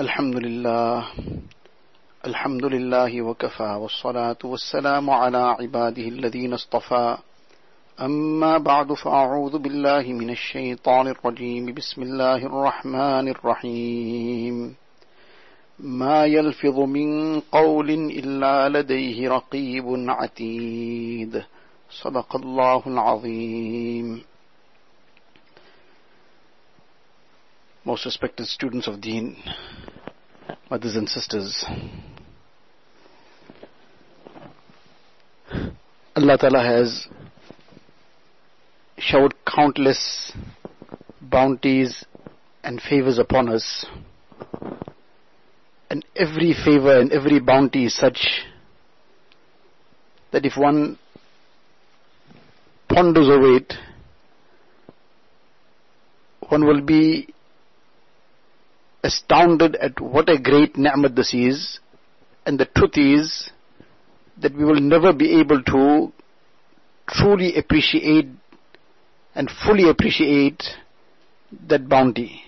الحمد لله. الحمد لله وكفى والصلاة والسلام على عباده الذين اصطفى. أما بعد فأعوذ بالله من الشيطان الرجيم. بسم الله الرحمن الرحيم. ما يلفظ من قول إلا لديه رقيب عتيد. صدق الله العظيم. Most respected students of Deen, mothers and sisters, Allah Ta'ala has showered countless bounties and favors upon us. And every favor and every bounty is such that if one ponders over it, one will be astounded at what a great ni'mat this is. And the truth is that we will never be able to truly appreciate and fully appreciate that bounty.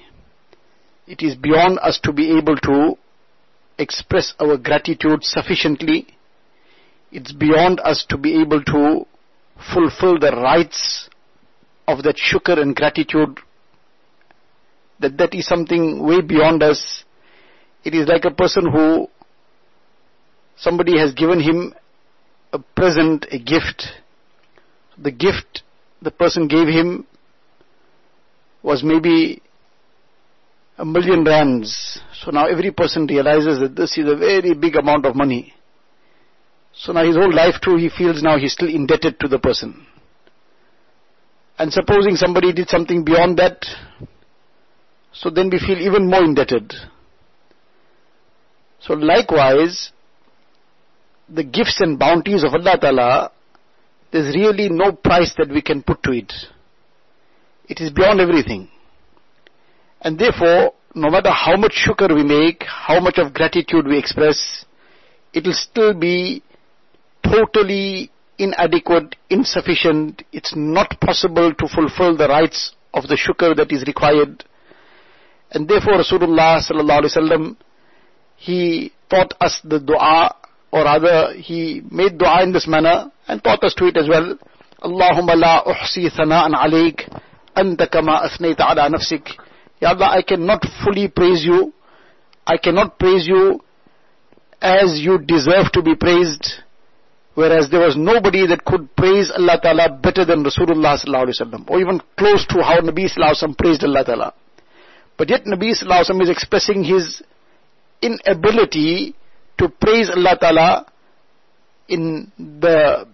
It is beyond us to be able to express our gratitude sufficiently. It's beyond us to be able to fulfill the rights of that shukr and gratitude that that is something way beyond us. It is like a person who somebody has given him a present, a gift. The gift the person gave him was maybe a million rands. So now every person realizes that this is a very big amount of money. So now his whole life too, he feels now he's still indebted to the person. And supposing somebody did something beyond that, so then we feel even more indebted. So likewise, the gifts and bounties of Allah Ta'ala, there's really no price that we can put to it. It is beyond everything. And therefore, no matter how much shukr we make, how much of gratitude we express, it will still be totally inadequate, insufficient. It's not possible to fulfill the rights of the shukr that is required. And therefore Rasulullah sallallahu alaihi wasallam, he taught us the dua, or rather he made dua in this manner and taught us to it as well. Allahumma la uhsi thana'an kama athnayta ala nafsik. Ya Allah, I cannot fully praise you. I cannot praise you as you deserve to be praised. Whereas there was nobody that could praise Allah Ta'ala better than Rasulullah Sallallahu Alaihi Wasallam, or even close to how Nabi Sallallahu Alaihi Wasallam praised Allah Ta'ala. But yet Nabi Sallallahu Alaihi Wasallam is expressing his inability to praise Allah Ta'ala in the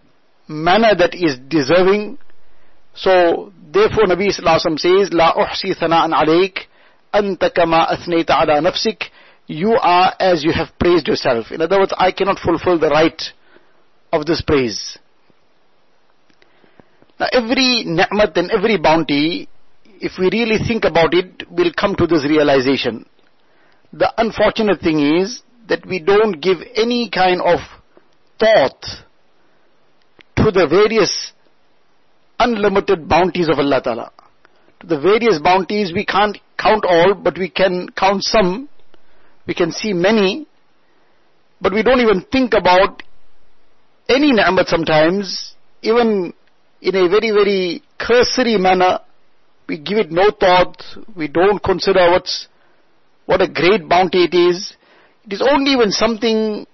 manner that is deserving. So, therefore Nabi Sallallahu Alaihi Wasallam says, La uhsi thana'an alayk, anta kama athnayta ala nafsik, you are as you have praised yourself. In other words, I cannot fulfill the right of this praise. Now every ni'mat and every bounty, if we really think about it, we'll come to this realization. The unfortunate thing is that we don't give any kind of thought to the various unlimited bounties of Allah Ta'ala. To the various bounties we can't count all, but we can count some. We can see many, but we don't even think about any ni'mat sometimes, even in a very, very cursory manner, we give it no thought, we don't consider what's, what a great bounty it is. It is only when something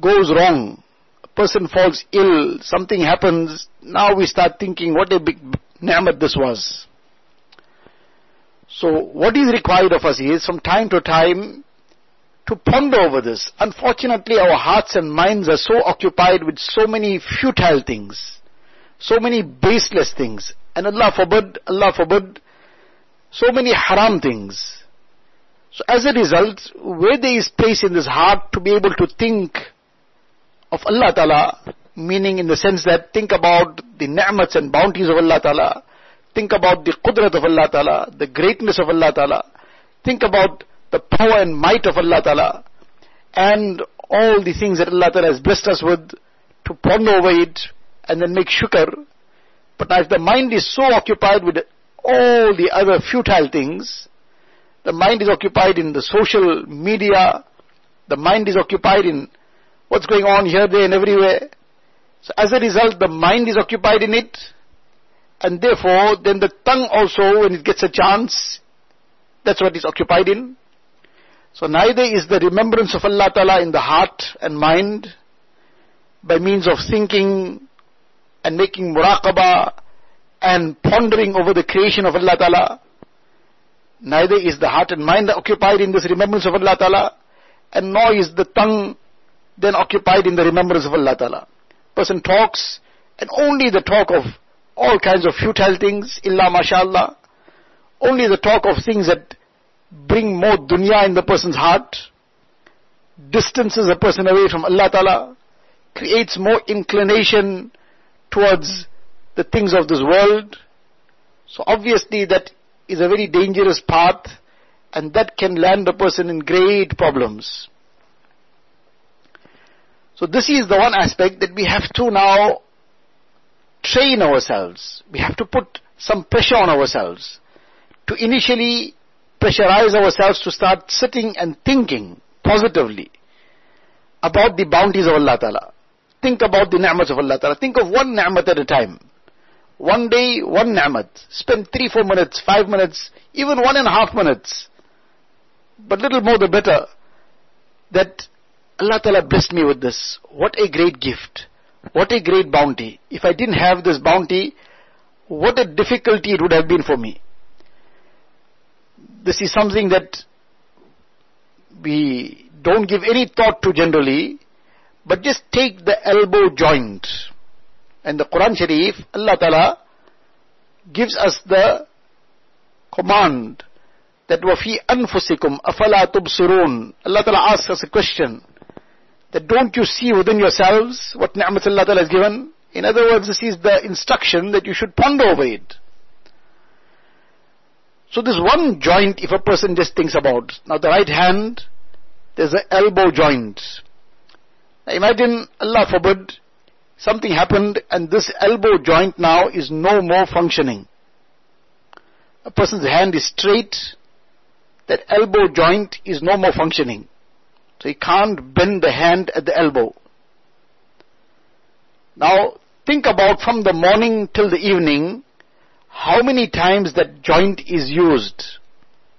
goes wrong, a person falls ill, something happens, now we start thinking what a big ni'mat this was. So what is required of us is from time to time to ponder over this. Unfortunately, our hearts and minds are so occupied with so many futile things, so many baseless things, and Allah forbid, Allah forbid, so many haram things. So as a result, where there is space in this heart to be able to think of Allah Ta'ala, meaning in the sense that think about the ni'mats and bounties of Allah Ta'ala, think about the qudrat of Allah Ta'ala, the greatness of Allah Ta'ala, think about the power and might of Allah Ta'ala, and all the things that Allah Ta'ala has blessed us with, to ponder over it, and then make shukr. But now if the mind is so occupied with all the other futile things, The mind is occupied in the social media. The mind is occupied in what's going on here, there and everywhere. So as a result, the mind is occupied in it. And therefore, then the tongue also, when it gets a chance, that's what it's occupied in. So neither is the remembrance of Allah Ta'ala in the heart and mind by means of thinking and making muraqabah and pondering over the creation of Allah Ta'ala. Neither is the heart and mind occupied in this remembrance of Allah Ta'ala and nor is the tongue then occupied in the remembrance of Allah Ta'ala. Person talks and only the talk of all kinds of futile things, illa mashallah. Only the talk of things that bring more dunya in the person's heart, distances a person away from Allah Ta'ala, creates more inclination towards the things of this world. So obviously that is a very dangerous path and that can land a person in great problems. So this is the one aspect that we have to now train ourselves. We have to put some pressure on ourselves to initially pressurize ourselves to start sitting and thinking positively about the bounties of Allah Ta'ala. Think about the ni'mats of Allah Ta'ala. Think of one ni'mat at a time. One day, one ni'mat. Spend three, four minutes, five minutes, even one and a half minutes. But little more the better. That Allah Ta'ala blessed me with this. What a great gift. What a great bounty. If I didn't have this bounty, what a difficulty it would have been for me. This is something that we don't give any thought to generally, but just take the elbow joint. And the Quran Sharif, Allah Ta'ala gives us the command that wafi anfusikum afala tubsirun. Allah Ta'ala asks us a question that don't you see within yourselves what ni'mat Allah Ta'ala has given? In other words, this is the instruction that you should ponder over it. So this one joint, if a person just thinks about, now the right hand, there's the elbow joint. Imagine, Allah forbid, something happened and this elbow joint now is no more functioning. A person's hand is straight, that elbow joint is no more functioning. So he can't bend the hand at the elbow. Now, think about from the morning till the evening, how many times that joint is used.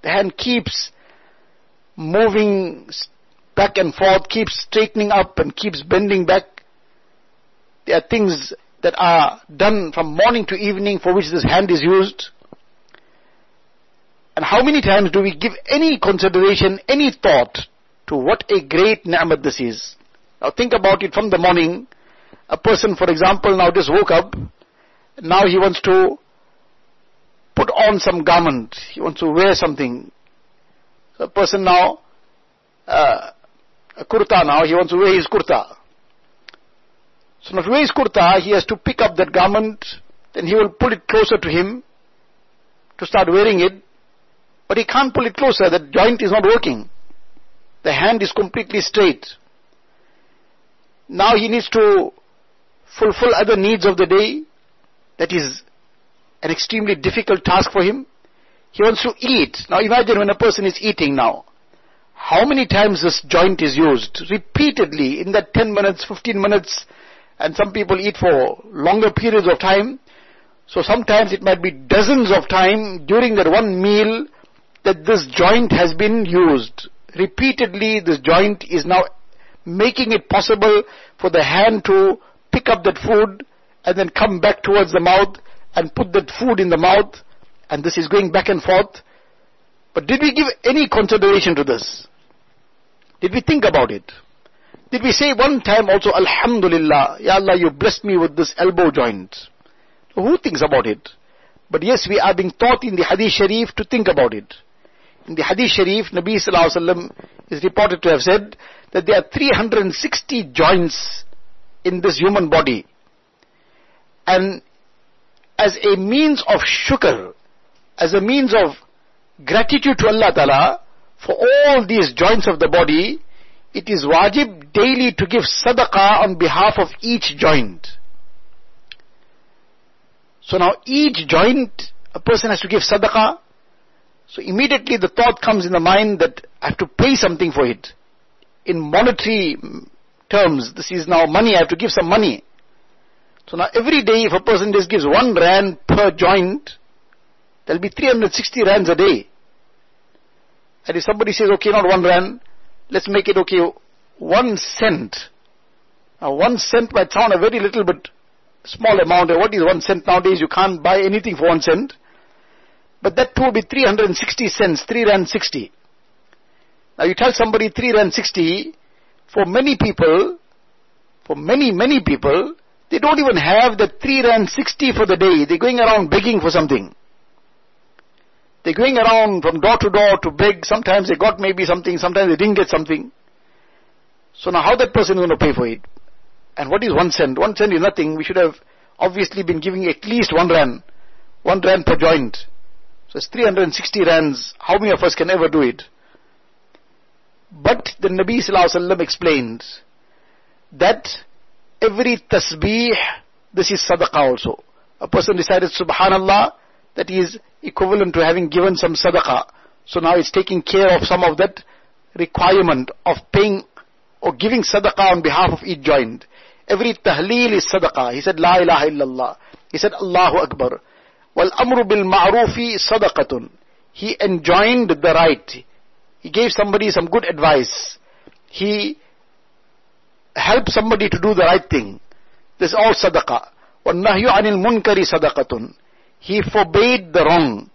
The hand keeps moving back and forth, keeps straightening up and keeps bending back. There are things that are done from morning to evening for which this hand is used. And how many times do we give any consideration, any thought to what a great ni'mat this is. Now think about it from the morning. A person, for example, now just woke up. Now he wants to put on some garment. He wants to wear something. So a person now, uh, a kurta now, he wants to wear his kurta. So now to wear his kurta, he has to pick up that garment, then he will pull it closer to him to start wearing it. But he can't pull it closer, that joint is not working. The hand is completely straight. Now he needs to fulfill other needs of the day. That is an extremely difficult task for him. He wants to eat. Now imagine when a person is eating now. How many times this joint is used? Repeatedly in that 10 minutes, 15 minutes, and some people eat for longer periods of time. So sometimes it might be dozens of time during that one meal that this joint has been used repeatedly this joint is now making it possible for the hand to pick up that food and then come back towards the mouth and put that food in the mouth and this is going back and forth. But did we give any consideration to this? Did we think about it? Did we say one time also, Alhamdulillah, Ya Allah, you blessed me with this elbow joint? Who thinks about it? But yes, we are being taught in the Hadith Sharif to think about it. In the Hadith Sharif, Nabi Sallallahu Alaihi Wasallam is reported to have said that there are 360 joints in this human body. And as a means of shukr, as a means of gratitude to Allah Ta'ala, for all these joints of the body, it is wajib daily to give sadaqah on behalf of each joint. So now each joint, a person has to give sadaqah So immediately the thought comes in the mind that I have to pay something for it. In monetary terms, this is now money, I have to give some money. So now every day if a person just gives one rand per joint, there'll be 360 rands a day. And if somebody says, okay, not one rand, let's make it okay, one cent. Now one cent might sound a very little bit small amount. What is one cent nowadays? You can't buy anything for one cent. But that too will be 360 cents, 3 rand 60. Now you tell somebody 3 rand 60, for many people, for many, many people, they don't even have the 3 rand 60 for the day. They're going around begging for something. They're going around from door to door to beg. Sometimes they got maybe something, sometimes they didn't get something. So now how that person is going to pay for it? And what is one cent? One cent is nothing. We should have obviously been giving at least one rand. One rand per joint. So it's 360 rands. How many of us can ever do it? But the Nabi Sallallahu explained that every tasbih, this is sadaqah also. A person decided subhanallah, that is equivalent to having given some sadaqah. So now it's taking care of some of that requirement of paying or giving sadaqah on behalf of each joint. Every tahleel is sadaqah. He said, La ilaha illallah. He said, Allahu Akbar. Wal amru bil ma'rufi sadaqatun. He enjoined the right. He gave somebody some good advice. He helped somebody to do the right thing. This is all sadaqah. وَالنَّهْيُ عَنِ الْمُنْكَرِ صَدَقَةٌ He forbade the wrong.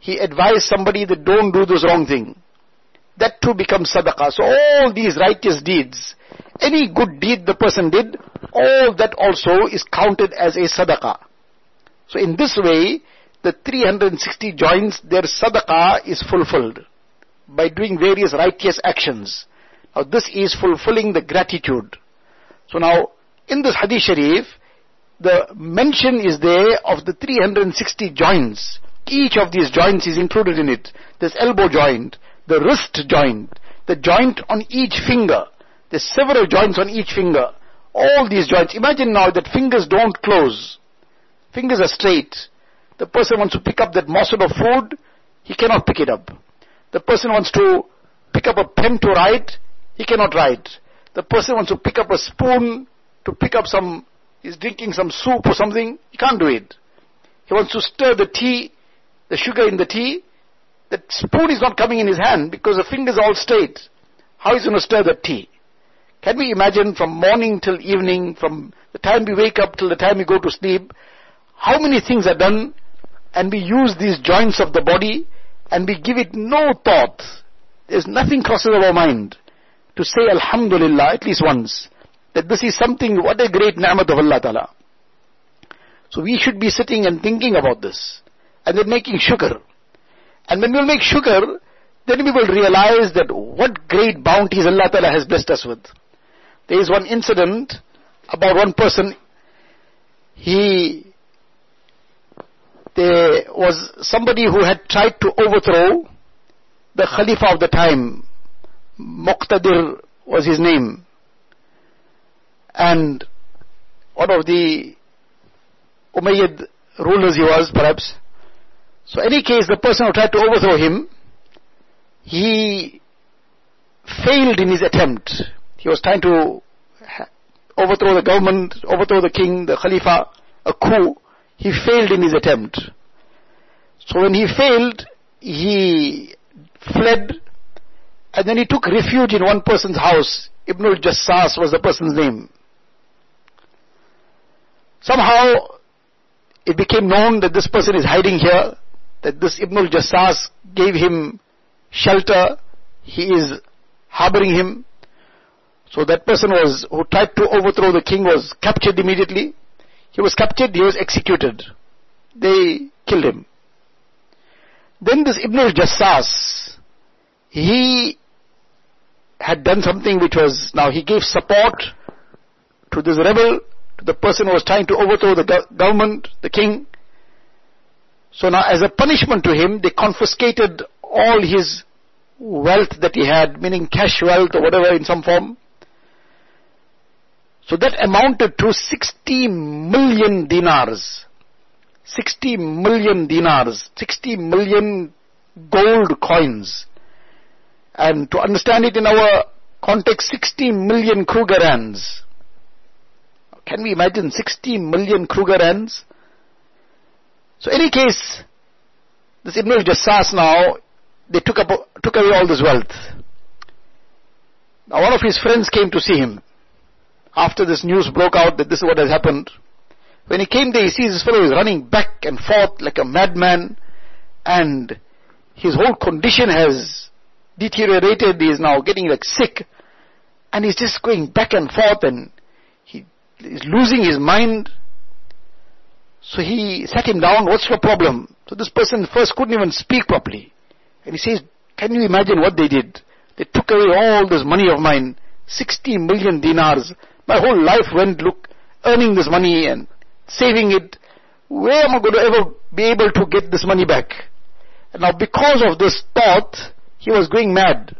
He advised somebody that don't do this wrong thing. That too becomes sadaqah. So all these righteous deeds, any good deed the person did, all that also is counted as a sadaqah. So in this way, the 360 joints, their sadaqah is fulfilled by doing various righteous actions. Now this is fulfilling the gratitude. So now, in this hadith sharif, the mention is there of the 360 joints. Each of these joints is included in it. There's elbow joint, the wrist joint, the joint on each finger. There's several joints on each finger. All these joints. Imagine now that fingers don't close. Fingers are straight. The person wants to pick up that morsel of food, he cannot pick it up. The person wants to pick up a pen to write, he cannot write. The person wants to pick up a spoon to pick up some, he's drinking some soup or something, he can't do it. He wants to stir the tea, the sugar in the tea, The spoon is not coming in his hand because the fingers are all straight. How is he going to stir the tea? Can we imagine from morning till evening, from the time we wake up till the time we go to sleep, how many things are done and we use these joints of the body and we give it no thought. There's nothing crosses our mind to say Alhamdulillah at least once. That this is something, what a great ni'mat of Allah Ta'ala. So we should be sitting and thinking about this. And then making shukr. And when we'll make shukr, then we will realize that what great bounties Allah Ta'ala has blessed us with. There is one incident about one person, he, there was somebody who had tried to overthrow the Khalifa of the time. Muqtadir was his name. And one of the Umayyad rulers he was, perhaps. So any case, the person who tried to overthrow him, he failed in his attempt. He was trying to overthrow the government, overthrow the king, the Khalifa, a coup. He failed in his attempt. So when he failed, he fled and then he took refuge in one person's house. Ibn al-Jassas was the person's name. Somehow it became known that this person is hiding here, that this Ibn al-Jassas gave him shelter, he is harboring him. So that person was, who tried to overthrow the king was captured immediately. He was captured, he was executed. They killed him. Then this Ibn al-Jassas, he had done something which was, now he gave support to this rebel, to the person who was trying to overthrow the go- government, the king. So now as a punishment to him, they confiscated all his wealth that he had, meaning cash wealth or whatever in some form. So that amounted to 60 million dinars. 60 million dinars. 60 million gold coins. And to understand it in our context, 60 million Kruger rands. Can we imagine 60 million Kruger rands? So in any case, this Ibn al-Jassas now, they took, up, took away all this wealth. Now one of his friends came to see him after this news broke out that this is what has happened. When he came there, he sees this fellow is running back and forth like a madman and his whole condition has deteriorated. He is now getting like sick and he's just going back and forth and is losing his mind. So he sat him down, what's your problem? So this person first couldn't even speak properly. And he says, can you imagine what they did? They took away all this money of mine, 60 million dinars. My whole life went, look, earning this money and saving it. Where am I going to ever be able to get this money back? And now because of this thought, he was going mad.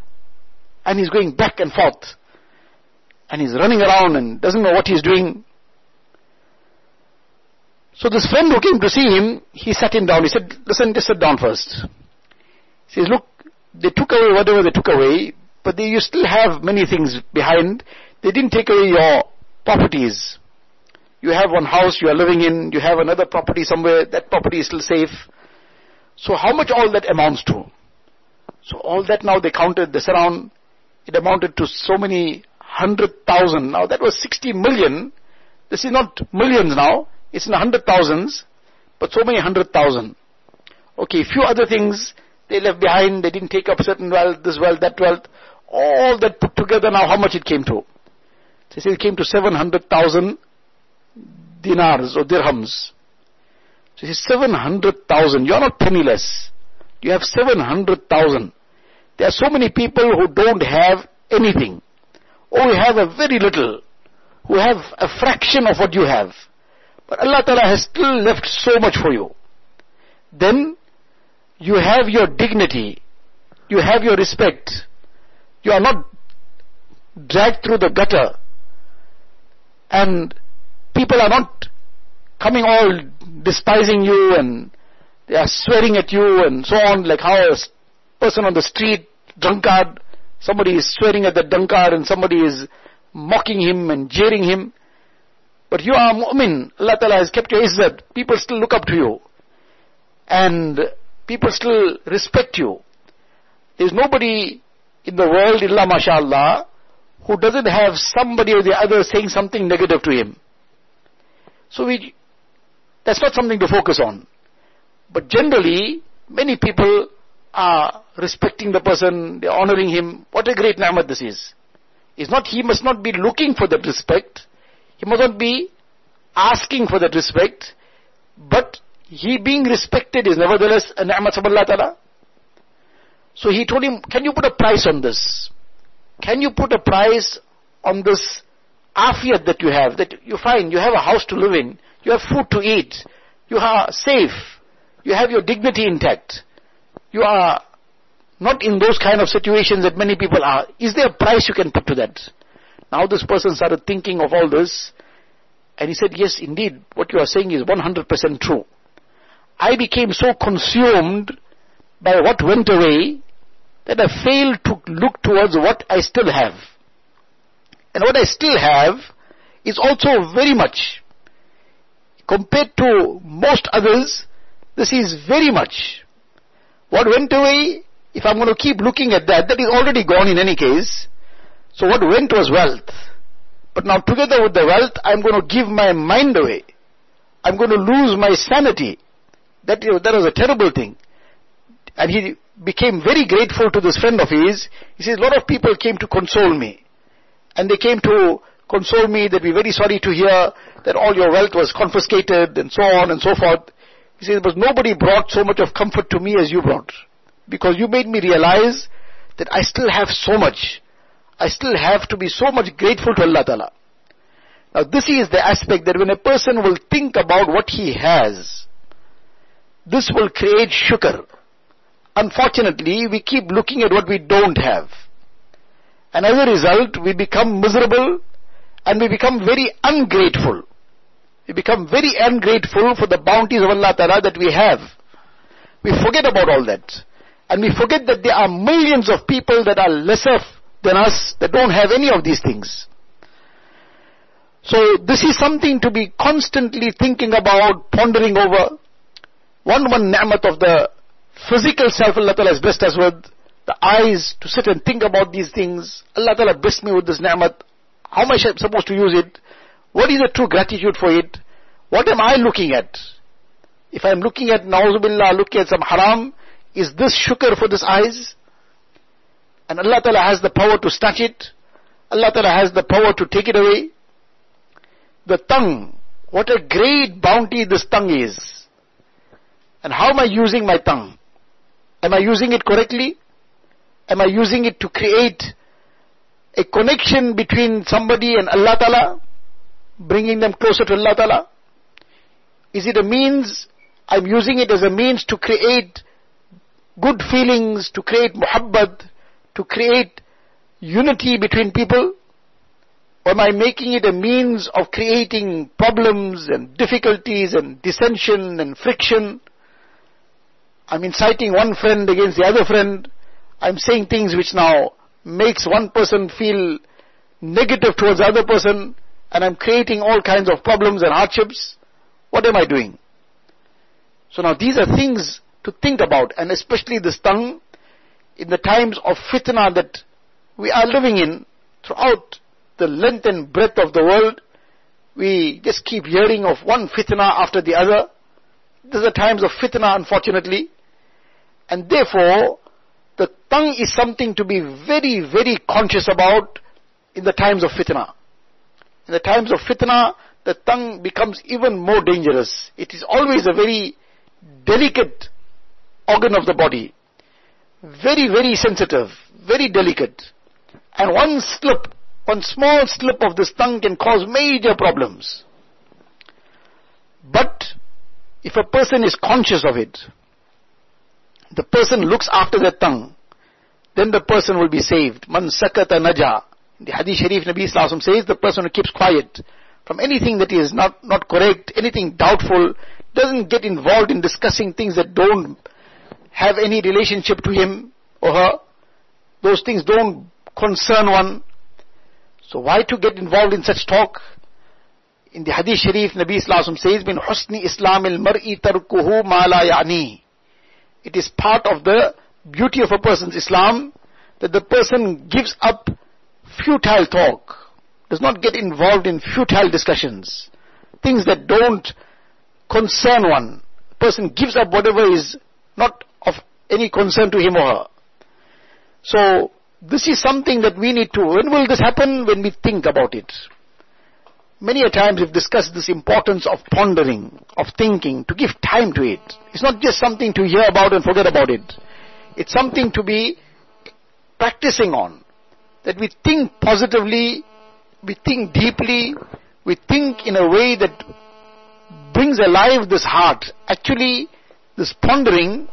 And he's going back and forth. And he's running around and doesn't know what he's doing. So this friend who came to see him, he sat him down. He said, listen, just sit down first. He says, look, they took away whatever they took away, but they, you still have many things behind. They didn't take away your properties. You have one house you are living in, you have another property somewhere, that property is still safe. So how much all that amounts to? So all that now they counted this around, it amounted to so many hundred thousand. Now that was 60 million. This is not millions now, it's in hundred thousands, but so many hundred thousand. Okay, few other things they left behind, they didn't take up certain wealth, this wealth, that wealth. All that put together now how much it came to? They say it came to 700,000 dinars or dirhams. So he 700,000. You're not penniless. You have 700,000. There are so many people who don't have anything. Oh, or who have a very little. Who have a fraction of what you have. But Allah Ta'ala has still left so much for you. Then, you have your dignity. You have your respect. You are not dragged through the gutter. And people are not coming all despising you and they are swearing at you and so on, like how a person on the street, drunkard, somebody is swearing at the drunkard and somebody is mocking him and jeering him. But you are mu'min. Allah Ta'ala has kept your izzat. People still look up to you. And people still respect you. There's nobody in the world, illa mashallah, who doesn't have somebody or the other saying something negative to him. So we, that's not something to focus on. But generally, many people are respecting the person, honoring him. What a great ni'mat this is. It's not, he must not be looking for that respect. He must not be asking for that respect. But he being respected is nevertheless a ni'mat of Allah Ta'ala. So he told him, can you put a price on this? Can you put a price on this afiyat that you have, that you find you have a house to live in, you have food to eat, you are safe, you have your dignity intact, you are not in those kind of situations that many people are. Is there a price you can put to that? Now this person started thinking of all this, and he said, yes, indeed, what you are saying is 100% true. I became so consumed by what went away that I failed to look towards what I still have. And what I still have is also very much. Compared to most others, this is very much. What went away, if I'm going to keep looking at that, that is already gone in any case. So what went was wealth. But now together with the wealth, I'm going to give my mind away. I'm going to lose my sanity. That, that was a terrible thing. And he became very grateful to this friend of his. He says, a lot of people came to console me. And they came to console me that we're very sorry to hear that all your wealth was confiscated and so on and so forth. He says, but nobody brought so much of comfort to me as you brought. Because you made me realize that I still have so much. I still have to be so much grateful to Allah Ta'ala. Now this is the aspect that when a person will think about what he has, this will create shukr. Unfortunately, we keep looking at what we don't have. And as a result, we become miserable and we become very ungrateful. We become very ungrateful for the bounties of Allah Ta'ala that we have. We forget about all that. And we forget that there are millions of people that are lesser than us that don't have any of these things. So this is something to be constantly thinking about, pondering over. One one ni'mat of the physical self Allah Ta'ala has blessed us with, the eyes to sit and think about these things. Allah Ta'ala blessed me with this ni'mat. How am I supposed to use it? What is the true gratitude for it? What am I looking at? If I'm looking at, na'uzubillah, looking at some haram, is this shukr for this eyes? And Allah Ta'ala has the power to snatch it. Allah Ta'ala has the power to take it away. The tongue, what a great bounty this tongue is. And how am I using my tongue? Am I using it correctly? Am I using it to create a connection between somebody and Allah Ta'ala? Bringing them closer to Allah Ta'ala? Is it a means, I'm using it as a means to create good feelings, to create muhabbat, to create unity between people? Or am I making it a means of creating problems and difficulties and dissension and friction? I'm inciting one friend against the other friend. I'm saying things which now makes one person feel negative towards the other person and I'm creating all kinds of problems and hardships. What am I doing? So now these are things to think about and especially this tongue in the times of fitna that we are living in throughout the length and breadth of the world. We just keep hearing of one fitna after the other. These are times of fitna unfortunately. And therefore, the tongue is something to be very, very conscious about in the times of fitna. In the times of fitna, the tongue becomes even more dangerous. It is always a very delicate organ of the body. Very, very sensitive, very delicate. And one slip, one small slip of this tongue can cause major problems. But, if a person is conscious of it, the person looks after their tongue, then the person will be saved. Man sakata naja. The Hadith Sharif Nabi Sallallahu says the person who keeps quiet from anything that is not, not correct, anything doubtful, doesn't get involved in discussing things that don't have any relationship to him or her. Those things don't concern one. So why to get involved in such talk? In the Hadith Sharif, Nabi Sallallahu says, "Min husni Islam al mar'i tarkuhu ma la ya'ni." It is part of the beauty of a person's Islam that the person gives up futile talk, does not get involved in futile discussions, things that don't concern one. Person gives up whatever is not of any concern to him or her. So, this is something that we need to, when will this happen? When we think about it. Many a times we've discussed this importance of pondering, of thinking, to give time to it. It's not just something to hear about and forget about it. It's something to be practicing on. That we think positively, we think deeply, we think in a way that brings alive this heart. Actually, this pondering,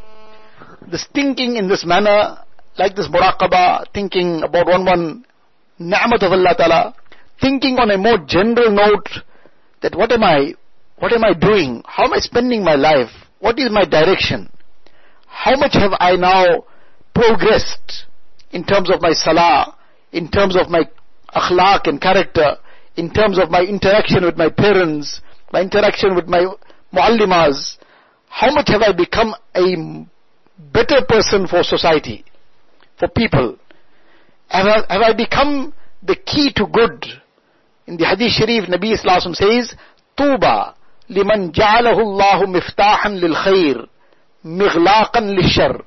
this thinking in this manner, like this muraqabah, thinking about one one ni'mat of Allah Ta'ala, thinking on a more general note that what am I, what am I doing? How am I spending my life? What is my direction? How much have I now progressed in terms of my salah, in terms of my akhlaq and character, in terms of my interaction with my parents, my interaction with my muallimas? How much have I become a better person for society, for people? Have I, have I become the key to good? In the Hadith Sharif, Nabi Islam says, Tuba liman ja'alahu Allahu miftahan lil khair, mighlaqan lil shar.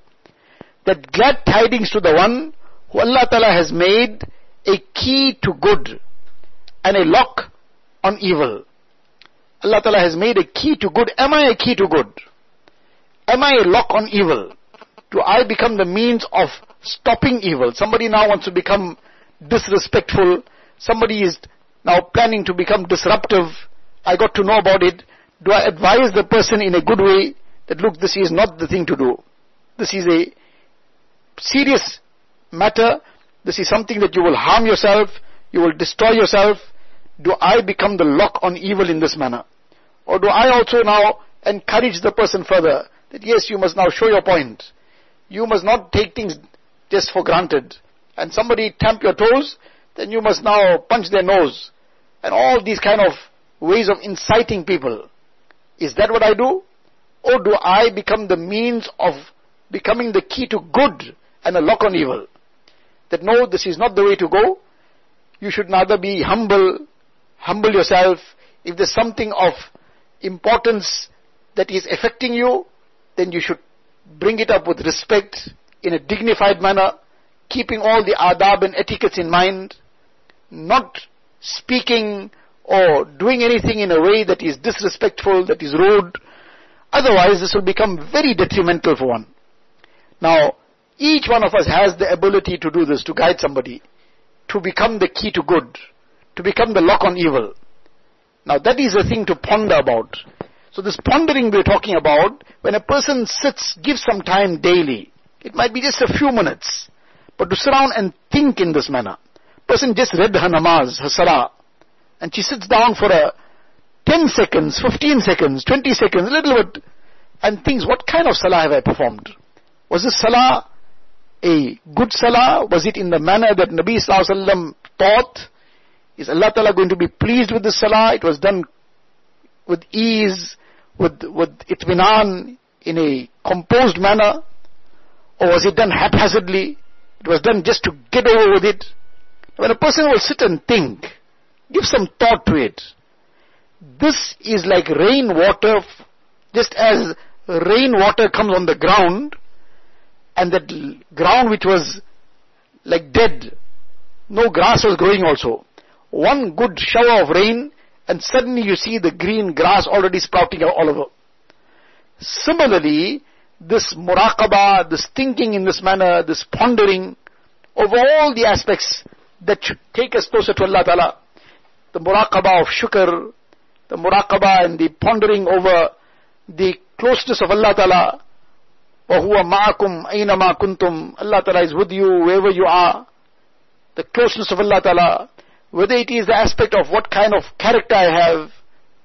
That glad tidings to the one who Allah Ta'ala has made a key to good and a lock on evil. Allah Ta'ala has made a key to good. Am I a key to good? Am I a lock on evil? Do I become the means of stopping evil? Somebody now wants to become disrespectful. Somebody is now planning to become disruptive, I got to know about it. Do I advise the person in a good way that look, this is not the thing to do. This is a serious matter. This is something that you will harm yourself. You will destroy yourself. Do I become the lock on evil in this manner? Or do I also now encourage the person further that yes, you must now show your point. You must not take things just for granted. And somebody tamp your toes, then you must now punch their nose. And all these kind of ways of inciting people. Is that what I do? Or do I become the means of becoming the key to good and a lock on evil? That no, this is not the way to go. You should neither be humble, humble yourself. If there's something of importance that is affecting you, then you should bring it up with respect, in a dignified manner, keeping all the adab and etiquettes in mind, not speaking or doing anything in a way that is disrespectful, that is rude. Otherwise, this will become very detrimental for one. Now, each one of us has the ability to do this, to guide somebody, to become the key to good, to become the lock on evil. Now, that is a thing to ponder about. So this pondering we're talking about, when a person sits, gives some time daily, it might be just a few minutes, but to sit down and think in this manner. Person just read her namaz, her salah, and she sits down for a 10 seconds, 15 seconds, 20 seconds, a little bit, and thinks, what kind of salah have I performed? Was this salah a good salah? Was it in the manner that Nabi Sallallahu taught? Is Allah Ta'ala going to be pleased with the salah? It was done with ease, with, with itminan, in a composed manner? Or was it done haphazardly? It was done just to get over with it. When a person will sit and think, give some thought to it. This is like rainwater, just as rainwater comes on the ground, and that ground which was like dead, no grass was growing also. One good shower of rain and suddenly you see the green grass already sprouting all over. Similarly, this muraqabah, this thinking in this manner, this pondering over all the aspects that should take us closer to Allah Ta'ala, the muraqabah of shukr, the muraqabah and the pondering over the closeness of Allah Ta'ala, وَهُوَ مَعَكُمْ أَيْنَمَا كُنْتُمْ Allah Ta'ala is with you wherever you are. The closeness of Allah Ta'ala, whether it is the aspect of what kind of character I have,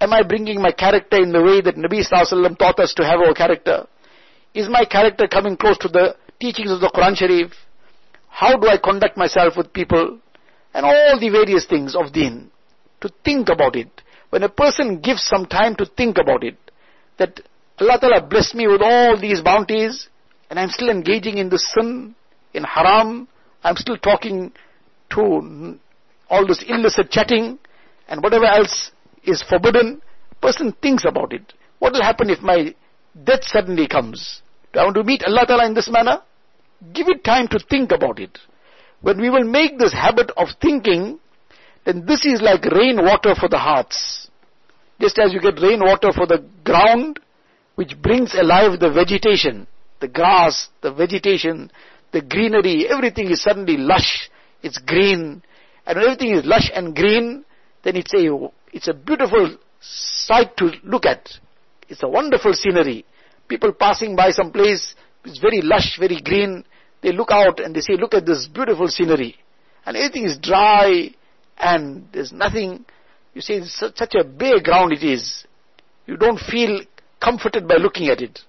am I bringing my character in the way that Nabi Sallallahu taught us to have our character? Is my character coming close to the teachings of the Quran Sharif? How do I conduct myself with people? And all the various things of deen. To think about it. When a person gives some time to think about it, that Allah Ta'ala blessed me with all these bounties, and I'm still engaging in the sin, in haram, I'm still talking to all this illicit chatting and whatever else is forbidden, person thinks about it. What will happen if my death suddenly comes? Do I want to meet Allah Ta'ala in this manner? Give it time to think about it. When we will make this habit of thinking, then this is like rainwater for the hearts. Just as you get rainwater for the ground, which brings alive the vegetation, the grass, the vegetation, the greenery, everything is suddenly lush, it's green, and when everything is lush and green, then it's a, it's a beautiful sight to look at. It's a wonderful scenery. People passing by some place, it's very lush, very green, they look out and they say, look at this beautiful scenery. And everything is dry and there's nothing. You see, it's such a bare ground it is. You don't feel comforted by looking at it.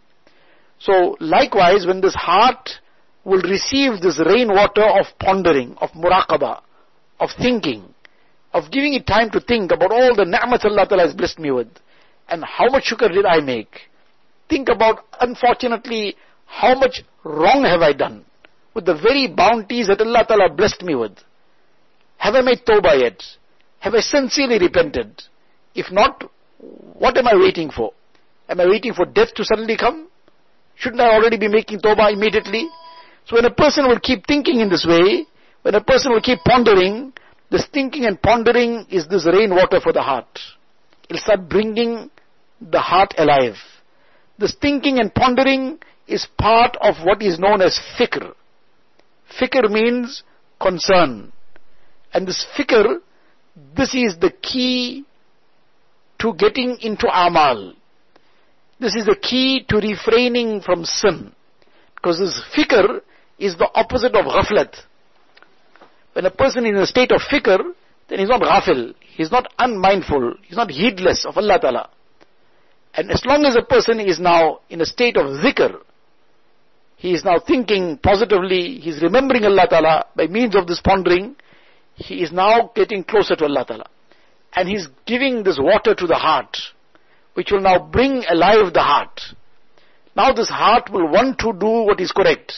So likewise, when this heart will receive this rainwater of pondering, of muraqabah, of thinking, of giving it time to think about all the ni'mat Allah Ta'ala has blessed me with, and how much shukr did I make. Think about, unfortunately, how much wrong have I done with the very bounties that Allah Ta'ala blessed me with. Have I made tawbah yet? Have I sincerely repented? If not, what am I waiting for? Am I waiting for death to suddenly come? Shouldn't I already be making tawbah immediately? So when a person will keep thinking in this way, when a person will keep pondering, this thinking and pondering is this rainwater for the heart. It'll start bringing the heart alive. This thinking and pondering is part of what is known as fikr. Fikr means concern. And this fikr, this is the key to getting into amal. This is the key to refraining from sin. Because this fikr is the opposite of ghaflat. When a person is in a state of fikr, then he's not ghafil, he's not unmindful, he's not heedless of Allah Ta'ala. And as long as a person is now in a state of zikr, he is now thinking positively, he is remembering Allah Ta'ala by means of this pondering, he is now getting closer to Allah Ta'ala. And he's giving this water to the heart, which will now bring alive the heart. Now this heart will want to do what is correct.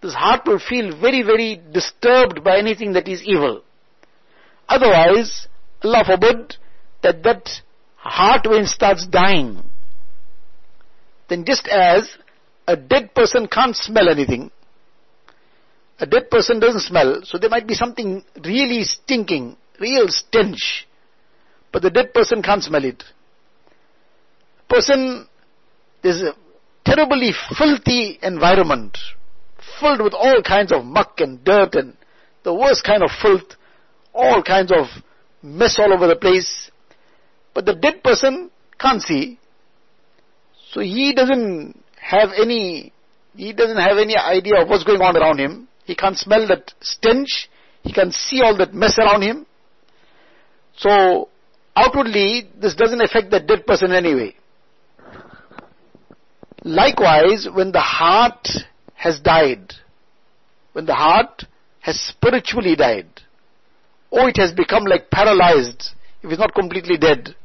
This heart will feel very, very disturbed by anything that is evil. Otherwise, Allah forbid that that heart when starts dying, then just as a dead person can't smell anything, a dead person doesn't smell, so there might be something really stinking, real stench, but the dead person can't smell it. Person, there's a terribly filthy environment, filled with all kinds of muck and dirt and the worst kind of filth, all kinds of mess all over the place. But the dead person can't see. So he doesn't have any, he doesn't have any idea of what's going on around him. He can't smell that stench. He can see all that mess around him. So, outwardly, this doesn't affect the dead person anyway. Likewise, when the heart has died, when the heart has spiritually died, or it has become like paralyzed, if it's not completely dead.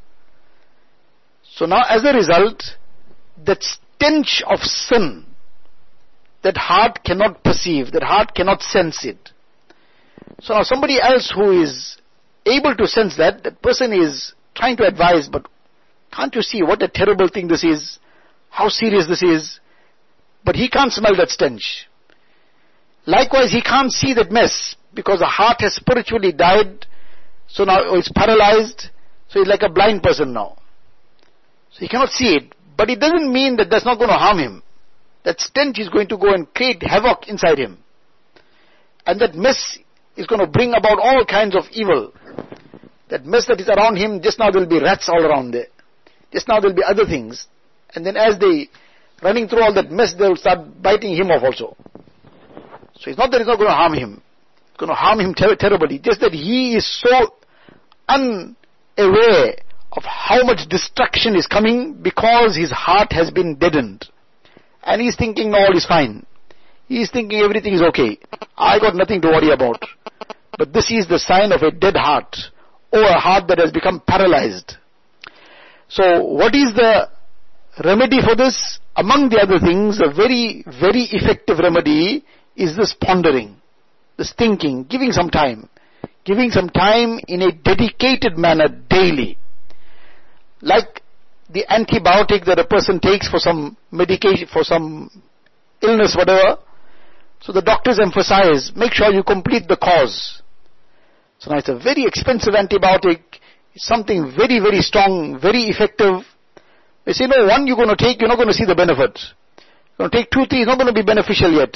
So now as a result, that stench of sin that heart cannot perceive, that heart cannot sense it. So now somebody else who is able to sense that, that person is trying to advise, but can't you see what a terrible thing this is? How serious this is? But he can't smell that stench. Likewise, he can't see that mess because the heart has spiritually died. So now it's paralyzed. So he's like a blind person now. So he cannot see it. But it doesn't mean that that's not going to harm him that stench is going to go and create havoc inside him. And that mess is going to bring about all kinds of evil. That mess that is around him, just now there'll be rats all around there. Just now there'll be other things. And then as they running through all that mess, they'll start biting him off also. So it's not that it's not going to harm him. It's going to harm him ter- terribly. Just that he is so unaware of how much destruction is coming because his heart has been deadened. And he's thinking all is fine. He's thinking everything is okay. I got nothing to worry about. But this is the sign of a dead heart or a heart that has become paralyzed. So what is the remedy for this? Among the other things, a very, very effective remedy is this pondering, this thinking, giving some time. Giving some time in a dedicated manner daily. Like the antibiotic that a person takes for some medication, for some illness, whatever. So the doctors emphasize, make sure you complete the course. So now it's a very expensive antibiotic, something very, very strong, very effective. They say, no, one you're going to take, you're not going to see the benefit. You're going to take two, three, it's not going to be beneficial yet.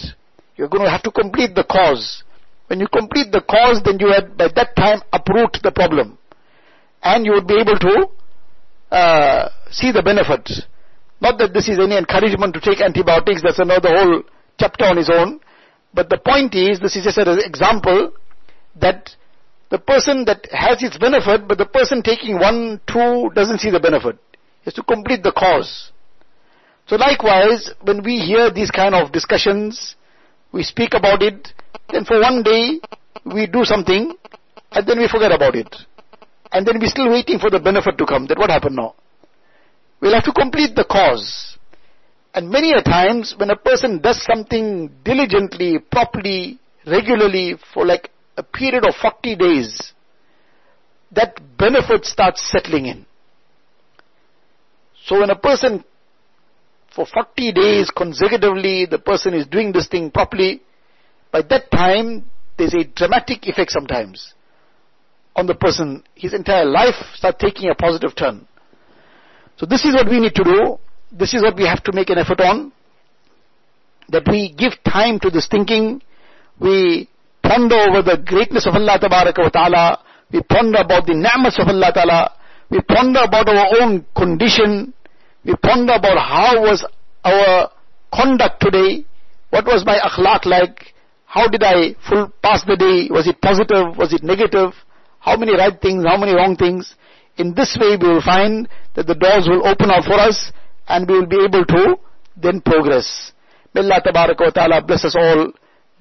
You're going to have to complete the cause. When you complete the cause, then you had by that time uproot the problem. And you would be able to uh, see the benefits. Not that this is any encouragement to take antibiotics, that's another whole chapter on its own. But the point is, this is just an example that the person that has its benefit, but the person taking one, two, doesn't see the benefit. Is to complete the cause. So likewise, when we hear these kind of discussions, we speak about it, then for one day, we do something, and then we forget about it. And then we're still waiting for the benefit to come. That what happened now? We'll have to complete the cause. And many a times when a person does something diligently, properly, regularly for like a period of 40 days, that benefit starts settling in. So when a person for 40 days consecutively the person is doing this thing properly, by that time there's a dramatic effect sometimes on the person. His entire life starts taking a positive turn. So this is what we need to do. This is what we have to make an effort on. That we give time to this thinking. We ponder over the greatness of Allah wa ta'ala. We ponder about the ni'mas of Allah ta'ala. We ponder about our own condition. We ponder about how was our conduct today. What was my akhlaq like? How did I full pass the day? Was it positive? Was it negative? How many right things? How many wrong things? In this way we will find that the doors will open up for us and we will be able to then progress. May Allah wa ta'ala bless us all.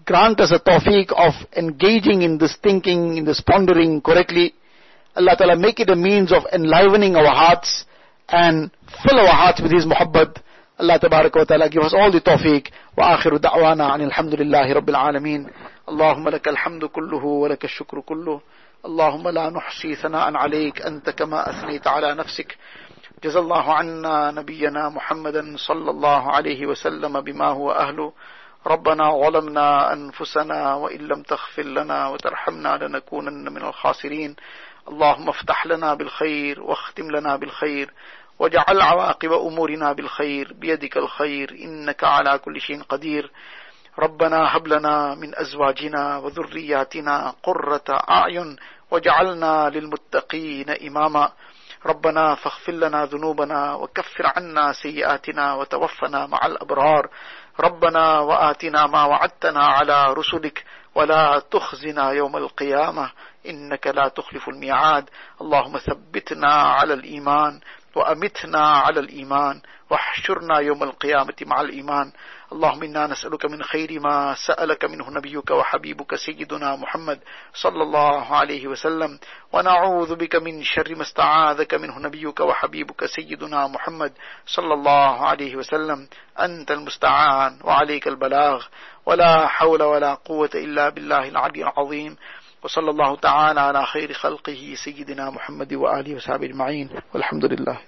Grant us a tawfiq of engaging in this thinking, in this pondering correctly. Allah ta'ala make it a means of enlivening our hearts and fill our hearts with His muhabbat. Allah tabarak wa ta'ala give us all the tawfiq. وآخر دعوانا أن الحمد لله رب العالمين. اللهم لك الحمد كله ولك الشكر كله. اللهم لا نحصي ثناء عليك. أنت كما أثنيت على نفسك. جزا الله عنا نبينا محمدا صلى الله عليه وسلم بما هو أهله. ربنا ظلمنا أنفسنا وإن لم تغفر لنا وترحمنا لنكونن من الخاسرين. اللهم افتح لنا بالخير واختم لنا بالخير. واجعل عواقب أمورنا بالخير بيدك الخير إنك على كل شيء قدير. ربنا هب لنا من أزواجنا وذرياتنا قرة أعين واجعلنا للمتقين إماما. ربنا فاغفر لنا ذنوبنا وكفر عنا سيئاتنا وتوفنا مع الأبرار. ربنا وآتنا ما وعدتنا على رسلك. ولا تخزنا يوم القيامة إنك لا تخلف الميعاد. اللهم ثبتنا على الإيمان. وأمتنا على الإيمان واحشرنا يوم القيامة مع الإيمان. اللهم إنا نسألك من خير ما سألك منه نبيك وحبيبك سيدنا محمد صلى الله عليه وسلم. ونعوذ بك من شر ما استعاذك منه نبيك وحبيبك سيدنا محمد صلى الله عليه وسلم. أنت المستعان وعليك البلاغ. ولا حول ولا قوة إلا بالله العلي العظيم. وصلى الله تعالى على خير خلقه سيدنا محمد وآله وصحبه أجمعين والحمد لله.